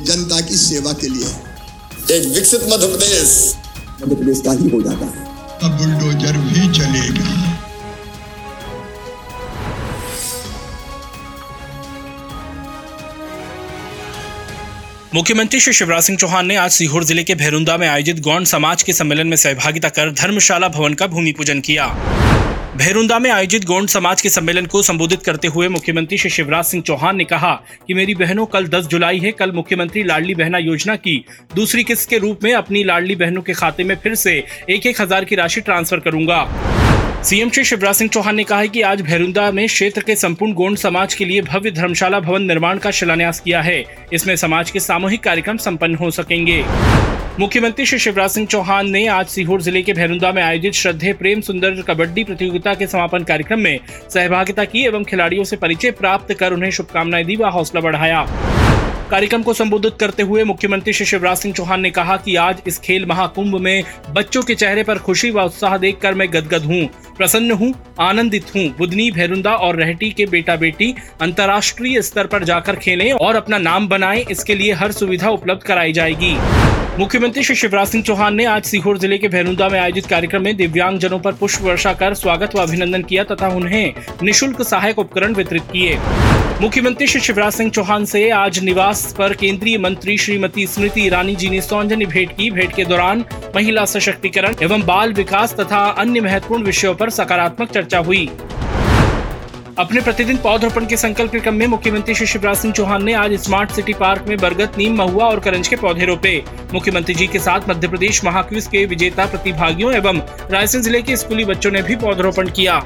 जनता की सेवा के लिए। एक विकसित मध्य प्रदेश मध्य प्रदेश का ही हो जाता है। अब बुलडोजर भी चलेगा। मुख्यमंत्री श्री शिवराज सिंह चौहान ने आज सीहोर ज़िले के भैरुंदा में आयोजित गौंड समाज के सम्मेलन में सहभागिता कर धर्मशाला भवन का भूमि पूजन किया। भैरुंदा में आयोजित गोंड समाज के सम्मेलन को संबोधित करते हुए मुख्यमंत्री श्री शिवराज सिंह चौहान ने कहा कि मेरी बहनों कल 10 जुलाई है, कल मुख्यमंत्री लाडली बहना योजना की दूसरी किस्त के रूप में अपनी लाडली बहनों के खाते में फिर से एक एक हज़ार की राशि ट्रांसफ़र करूँगा। सीएम श्री शिवराज सिंह चौहान ने कहा है कि आज भैरुंदा में क्षेत्र के संपूर्ण गोंड समाज के लिए भव्य धर्मशाला भवन निर्माण का शिलान्यास किया है। इसमें समाज के सामूहिक कार्यक्रम संपन्न हो सकेंगे। मुख्यमंत्री श्री शिवराज सिंह चौहान ने आज सीहोर ज़िले के भैरुंदा में आयोजित श्रद्धे प्रेम सुंदर कबड्डी प्रतियोगिता के समापन कार्यक्रम में सहभागिता की एवं खिलाड़ियों से परिचय प्राप्त कर उन्हें शुभकामनाएँ दी व हौसला बढ़ाया। कार्यक्रम को संबोधित करते हुए मुख्यमंत्री श्री शिवराज सिंह चौहान ने कहा कि आज इस खेल महाकुंभ में बच्चों के चेहरे पर खुशी व उत्साह देखकर मैं गदगद हूँ। प्रसन्न हूँ, आनंदित हूँ। बुधनी, भैरुंदा और रहटी के बेटा बेटी अंतर्राष्ट्रीय स्तर पर जाकर खेलें और अपना नाम बनाएँ। इसके लिए हर सुविधा उपलब्ध कराई जाएगी। मुख्यमंत्री श्री शिवराज सिंह चौहान ने आज सीहोर ज़िले के भैरुंदा में आयोजित कार्यक्रम में दिव्यांग जनों पर पुष्प वर्षा कर स्वागत व अभिनंदन किया तथा उन्हें निशुल्क सहायक उपकरण वितरित किए। मुख्यमंत्री श्री शिवराज सिंह चौहान से आज निवास पर केंद्रीय मंत्री श्रीमती स्मृति ईरानी जी ने सौजन्य भेंट की। भेंट के दौरान महिला सशक्तिकरण एवं बाल विकास तथा अन्य महत्वपूर्ण विषयों पर सकारात्मक चर्चा हुई। अपने प्रतिदिन पौधरोपण के संकल्प क्रम में मुख्यमंत्री श्री शिवराज सिंह चौहान ने आज स्मार्ट सिटी पार्क में बरगद, नीम, महुआ और करंज के पौधे रोपे। मुख्यमंत्री जी के साथ मध्य प्रदेश महाक्विज के विजेता प्रतिभागियों एवं रायसेन ज़िले के स्कूली बच्चों ने भी पौधरोपण किया।